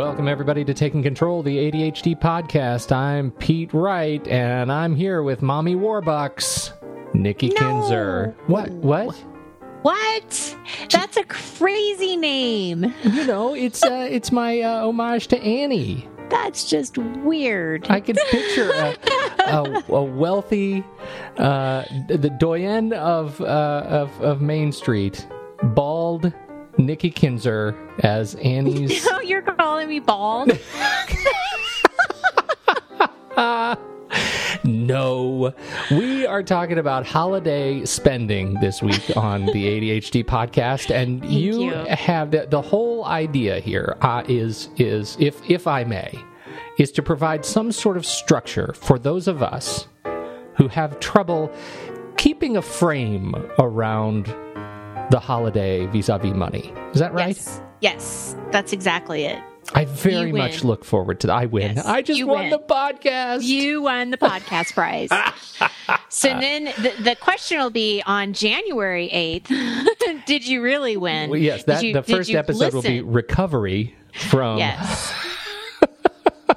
Welcome, everybody, to Taking Control, the ADHD podcast. I'm Pete Wright, and I'm here with Mommy Warbucks, Nikki No. Kinzer. What? What? What? That's a crazy name. You know, it's uh, it's my uh, homage to Annie. That's just weird. I can picture a, a, a wealthy, uh, the doyen of, uh, of of Main Street, bald Nikki Kinzer as Annie's. Oh, you're calling me bald? No, we are talking about holiday spending this week on the ADHD podcast, and you, you. have the, the whole idea here uh, is is if if I may, is to provide some sort of structure for those of us who have trouble keeping a frame around the holiday vis-a-vis money. Is that right? Yes. Yes, that's exactly it. I very much look forward to that. I win. Yes, I just won win. the podcast. You won the podcast prize. so then the, the question will be on January 8th Did you really win? Well, yes, that you- the first episode will be recovery from Yes.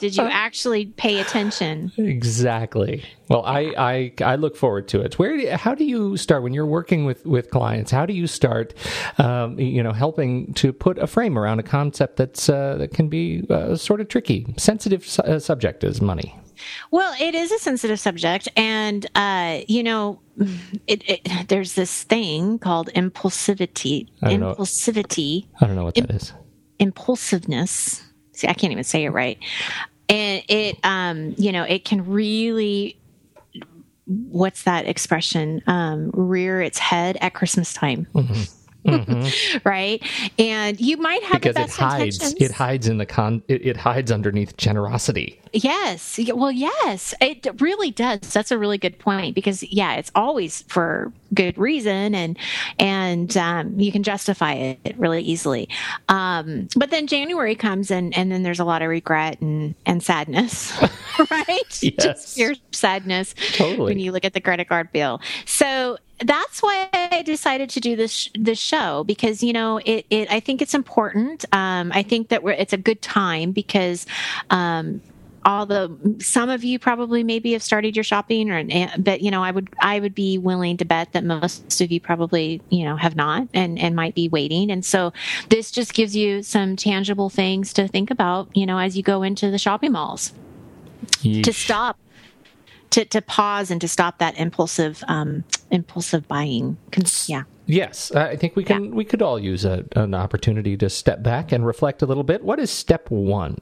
Did you actually pay attention? exactly. Well, I, I I look forward to it. Where do how do you start when you're working with with clients? How do you start, um, you know, helping to put a frame around a concept that's uh, that can be uh, sort of tricky, sensitive su- uh, subject is money. Well, it is a sensitive subject, and uh, you know, it, it, there's this thing called impulsivity. I don't know. Impulsivity, I don't know what that is. impulsiveness. See, I can't even say it right. And it, um, you know, it can really. What's that expression? Um, rear its head at Christmas time, right? And you might have Mm-hmm. Because it hides intentions. it hides in the con it, it hides underneath generosity. Yes. Well, yes, it really does. That's a really good point because yeah, it's always for good reason and and um, you can justify it really easily. Um, but then January comes and and then there's a lot of regret and and sadness, right? Yes. Just pure sadness Totally. when you look at the credit card bill. So that's why I decided to do this this show because you know it, it I think it's important. Um, I think that we're, it's a good time because um, all the some of you probably maybe have started your shopping or but you know I would I would be willing to bet that most of you probably you know have not and and might be waiting. And so this just gives you some tangible things to think about you know as you go into the shopping malls. To stop to, to pause and to stop that impulsive um impulsive buying. Yeah Yes, I think we can. We could all use a, an opportunity to step back and reflect a little bit. What is step one?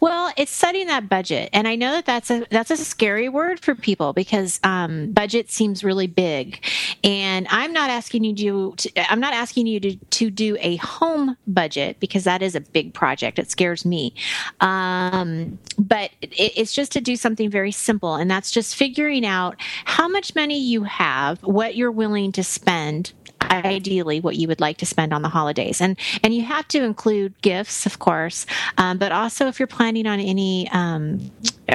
Well, it's setting that budget, and I know that that's a that's a scary word for people because um, budget seems really big, and I'm not asking you to, to I'm not asking you to to do a home budget because that is a big project. It scares me, um, but it, it's just to do something very simple, and that's just figuring out how much money you have, what you're willing to spend ideally what you would like to spend on the holidays. And and you have to include gifts of course um, but also if you're planning on any um,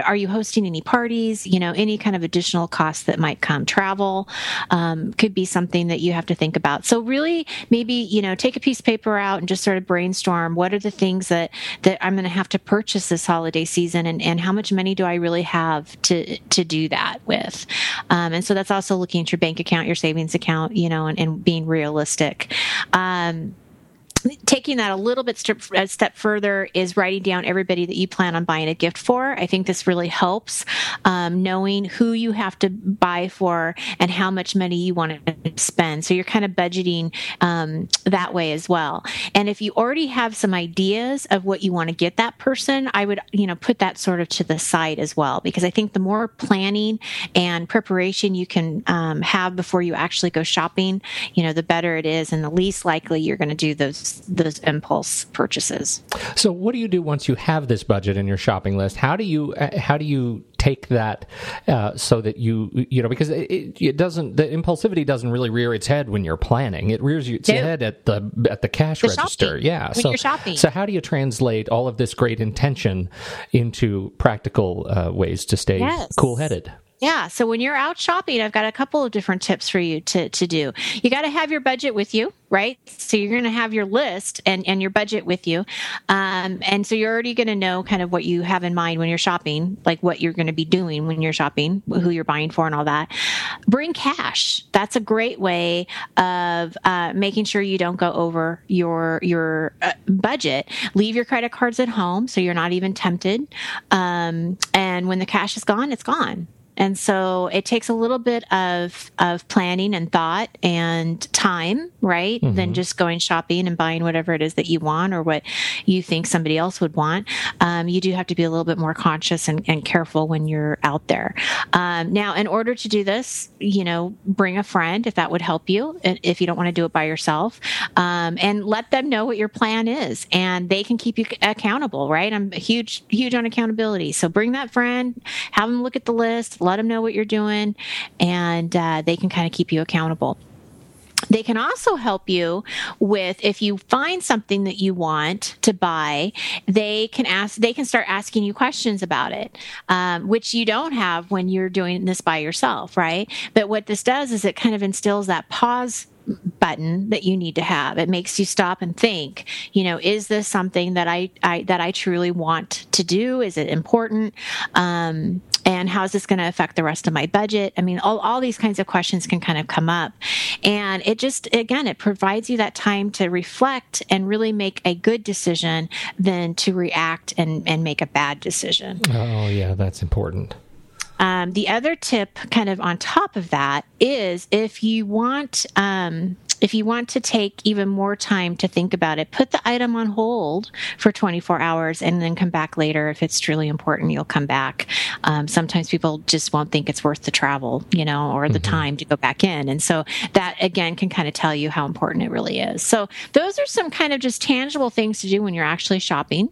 are you hosting any parties you know any kind of additional costs that might come. Travel um, could be something that you have to think about. So really maybe you know take a piece of paper out and just sort of brainstorm what are the things that that i'm going to have to purchase this holiday season and, and how much money do i really have to to do that with? Um, and so that's also looking at your bank account your savings account you know and, and being realistic. Um, taking that a little bit step, a step further is writing down everybody that you plan on buying a gift for. I think this really helps um, knowing who you have to buy for and how much money you want to spend. So you're kind of budgeting um, that way as well. And if you already have some ideas of what you want to get that person, I would you know put that sort of to the side as well because I think the more planning and preparation you can um, have before you actually go shopping, you know, the better it is, and the least likely you're going to do those those impulse purchases. So, what do you do once you have this budget in your shopping list? How do you uh, how do you take that uh, so that you you know because it, it doesn't the impulsivity doesn't really rear its head when you're planning. It rears its No. head at the at the cash The register. shopping, Yeah, when so you're shopping. so how do you translate all of this great intention into practical uh, ways to stay Yes. cool headed? Yeah. So when you're out shopping, I've got a couple of different tips for you to, to do. You got to have your budget with you, right? So you're going to have your list and, and your budget with you. Um, and so you're already going to know kind of what you have in mind when you're shopping, like what you're going to be doing when you're shopping, who you're buying for, and all that. Bring cash. That's a great way of uh, making sure you don't go over your your uh, budget. Leave your credit cards at home so you're not even tempted. Um, and when the cash is gone, it's gone. And so it takes a little bit of of planning and thought and time, right? Mm-hmm. Than just going shopping and buying whatever it is that you want or what you think somebody else would want. Um, you do have to be a little bit more conscious and, and careful when you're out there. Um, now, in order to do this, you know, bring a friend if that would help you. If you don't want to do it by yourself, um, and let them know what your plan is, and they can keep you accountable. Right? I'm huge, huge on accountability. So bring that friend, have them look at the list let them know what you're doing, and uh, they can kind of keep you accountable. They can also help you with if you find something that you want to buy, they can ask, they can start asking you questions about it, um, which you don't have when you're doing this by yourself, right? But what this does is it kind of instills that pause button that you need to have. It makes you stop and think, you know, is this something that I, I that I truly want to do? Is it important? Um, and how is this going to affect the rest of my budget? I mean, all, all these kinds of questions can kind of come up. And it just, again, it provides you that time to reflect and really make a good decision than to react and, and make a bad decision. Oh, yeah, that's important. Um, the other tip, kind of on top of that, is if you want um, if you want to take even more time to think about it, put the item on hold for 24 hours and then come back later. If it's truly important, you'll come back. Um, sometimes people just won't think it's worth the travel, you know, or the mm-hmm. time to go back in. And so that again can kind of tell you how important it really is. So those are some kind of just tangible things to do when you're actually shopping.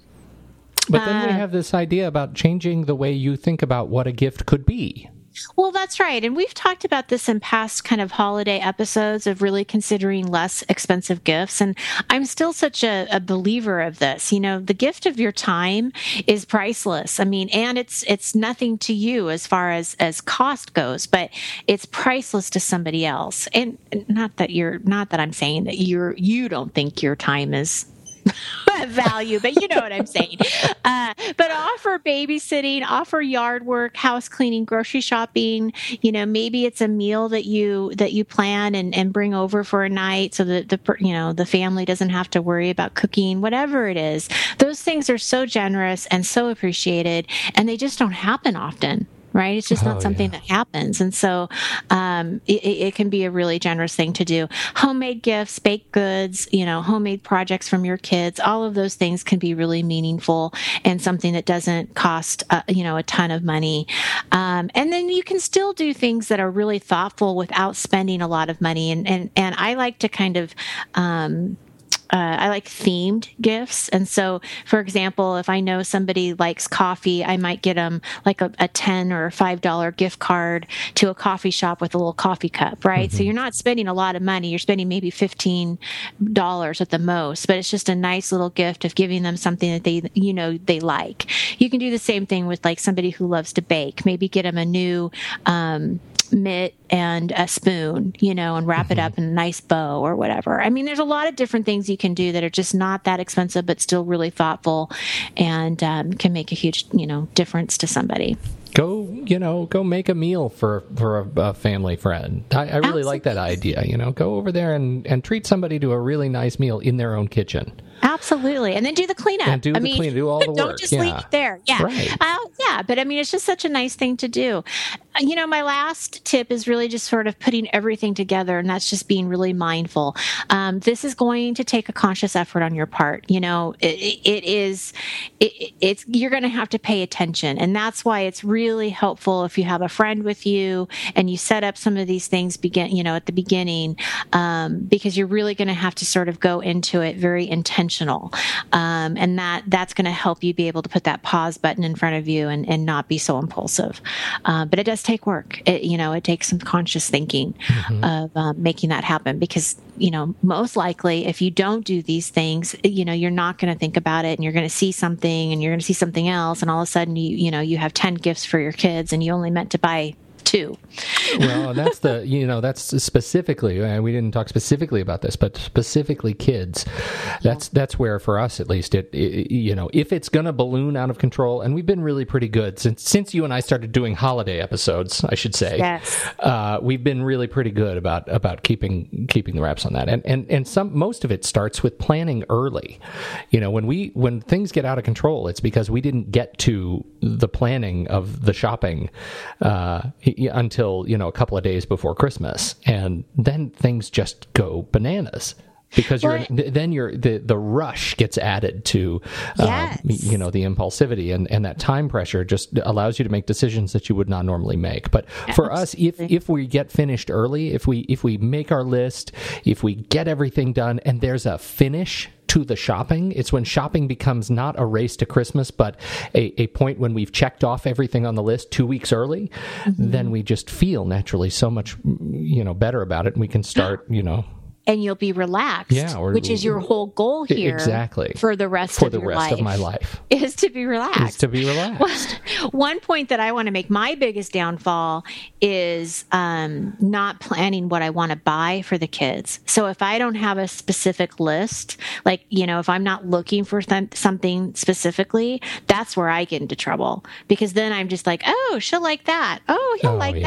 But then we uh, have this idea about changing the way you think about what a gift could be. Well, that's right. And we've talked about this in past kind of holiday episodes of really considering less expensive gifts. And I'm still such a, a, believer of this. You know, the gift of your time is priceless. I mean, and it's it's nothing to you as far as as cost goes, but it's priceless to somebody else. And not that you're not that I'm saying that you're you don't think your time is value, but you know what I'm saying. Uh, but offer babysitting, offer yard work, house cleaning, grocery shopping. You know, maybe it's a meal that you that you plan and, and bring over for a night, so that the you know the family doesn't have to worry about cooking. Whatever it is, those things are so generous and so appreciated, and they just don't happen often right? It's just not oh, something yeah. that happens. And so um, it, it, can be a really generous thing to do. Homemade gifts, baked goods, you know, homemade projects from your kids, all of those things can be really meaningful and something that doesn't cost, uh, you know, a ton of money. Um, and then you can still do things that are really thoughtful without spending a lot of money. And, and, and I like to kind of, um, uh, I like themed gifts. And so, for example, if I know somebody likes coffee, I might get them like a, a 10 or $5 gift card to a coffee shop with a little coffee cup, right? Mm-hmm. So you're not spending a lot of money. You're spending maybe $15 at the most, but it's just a nice little gift of giving them something that they, you know, they like. You can do the same thing with like somebody who loves to bake. Maybe get them a new, um, mitt and a spoon, you know, and wrap mm-hmm. it up in a nice bow or whatever. I mean, there's a lot of different things you can do that are just not that expensive, but still really thoughtful and um, can make a huge, you know, difference to somebody go you know go make a meal for for a, a family friend i, I really Absolutely. like that idea you know go over there and and treat somebody to a really nice meal in their own kitchen Absolutely, and then do the cleanup. And do I the mean, clean, do all the work. Don't just yeah. leave it there. Yeah, right. Uh, yeah. But I mean, it's just such a nice thing to do. Uh, you know, my last tip is really just sort of putting everything together, and that's just being really mindful. Um, this is going to take a conscious effort on your part. You know, it, it is. It, it's you're going to have to pay attention, and that's why it's really helpful if you have a friend with you and you set up some of these things begin. You know, at the beginning, um, because you're really going to have to sort of go into it very intentional. Um, and that that's going to help you be able to put that pause button in front of you and, and not be so impulsive. Uh, but it does take work. It, you know, it takes some conscious thinking mm-hmm. of um, making that happen because, you know, most likely if you don't do these things, you know, you're not going to think about it and you're going to see something and you're going to see something else. And all of a sudden you, you know, you have 10 gifts for your kids and you only meant to buy two. well, that's the you know that's specifically and we didn't talk specifically about this, but specifically kids. That's that's where for us at least it, it you know if it's going to balloon out of control, and we've been really pretty good since since you and I started doing holiday episodes, I should say. Yes. Uh, we've been really pretty good about about keeping keeping the wraps on that, and and and some most of it starts with planning early. You know when we when things get out of control, it's because we didn't get to the planning of the shopping uh, until you know a couple of days before Christmas, and then things just go bananas because you're then you're the the rush gets added to uh, you know the impulsivity and and that time pressure just allows you to make decisions that you would not normally make but for us if if we get finished early if we if we make our list if we get everything done and there's a finish to the shopping. It's when shopping becomes not a race to Christmas, but a, a point when we've checked off everything on the list two weeks early. Then we just feel naturally so much, you know, better about it, and we can start, you know, and you'll be relaxed, Yeah, or- which is your whole goal here Exactly. for the rest for of the your rest life, of my life is to be relaxed. is to be relaxed. One point that I want to make my biggest downfall is um, not planning what I want to buy for the kids. So if I don't have a specific list, like, you know, if I'm not looking for th- something specifically, that's where I get into trouble because then I'm just like, oh, she'll like that. Oh, he'll Oh, like yeah.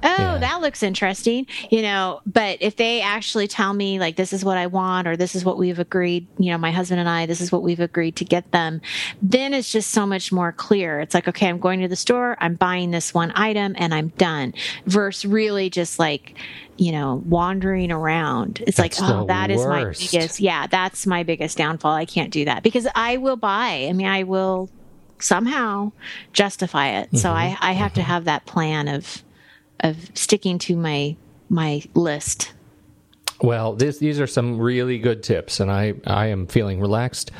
that. Oh, Yeah. that looks interesting, you know. But if they actually tell me, like, this is what I want or this is what we've agreed, you know, my husband and I, this is what we've agreed to get them, then it's just so much more clear. It's like, okay, I'm going to the store, I'm buying this one item, and I'm done. Versus really just like, you know, wandering around. It's That's like, oh, that is my biggest, yeah, that's my biggest downfall. I can't do that because I will buy. I mean, I will somehow justify it. So I, mm-hmm. I have to mm-hmm. have that plan of of sticking to my my list. Well, this, these are some really good tips, and I, I am feeling relaxed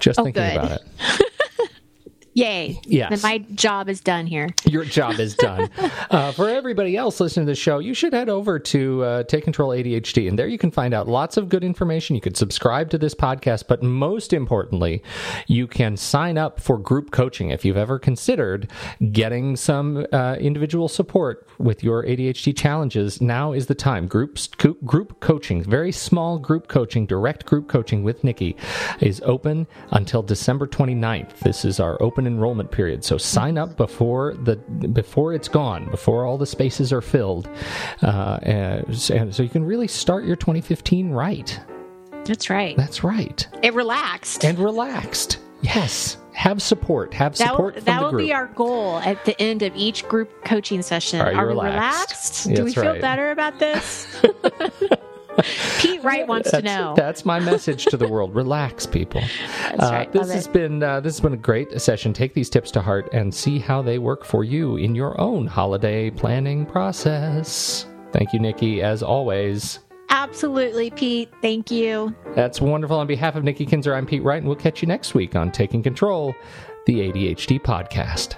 just Oh, thinking good. about it. Yay. Yes. Then my job is done here. Your job is done. uh, for everybody else listening to the show, you should head over to uh, Take Control ADHD, and there you can find out lots of good information. You could subscribe to this podcast, but most importantly, you can sign up for group coaching if you've ever considered getting some uh, individual support with your ADHD challenges. Now is the time. Groups, co- group coaching, very small group coaching, direct group coaching with Nikki, is open until December 29th. This is our open enrollment period. So sign up before the before it's gone, before all the spaces are filled, uh, and, and so you can really start your 2015 right. That's right. That's right, It relaxed. and relaxed. Yes, have support. Have that will, support from that will be our goal at the end of each group coaching session. Are you we relaxed? relaxed? Do we feel right. better about this? Pete Wright wants to know. That's my message to the world. Relax, people. That's Uh, right. This Love has it. been uh, this has been a great session. Take these tips to heart and see how they work for you in your own holiday planning process. Thank you, Nikki, as always. Absolutely, Pete. Thank you. That's wonderful. On behalf of Nikki Kinzer, I'm Pete Wright, and we'll catch you next week on Taking Control, the ADHD podcast.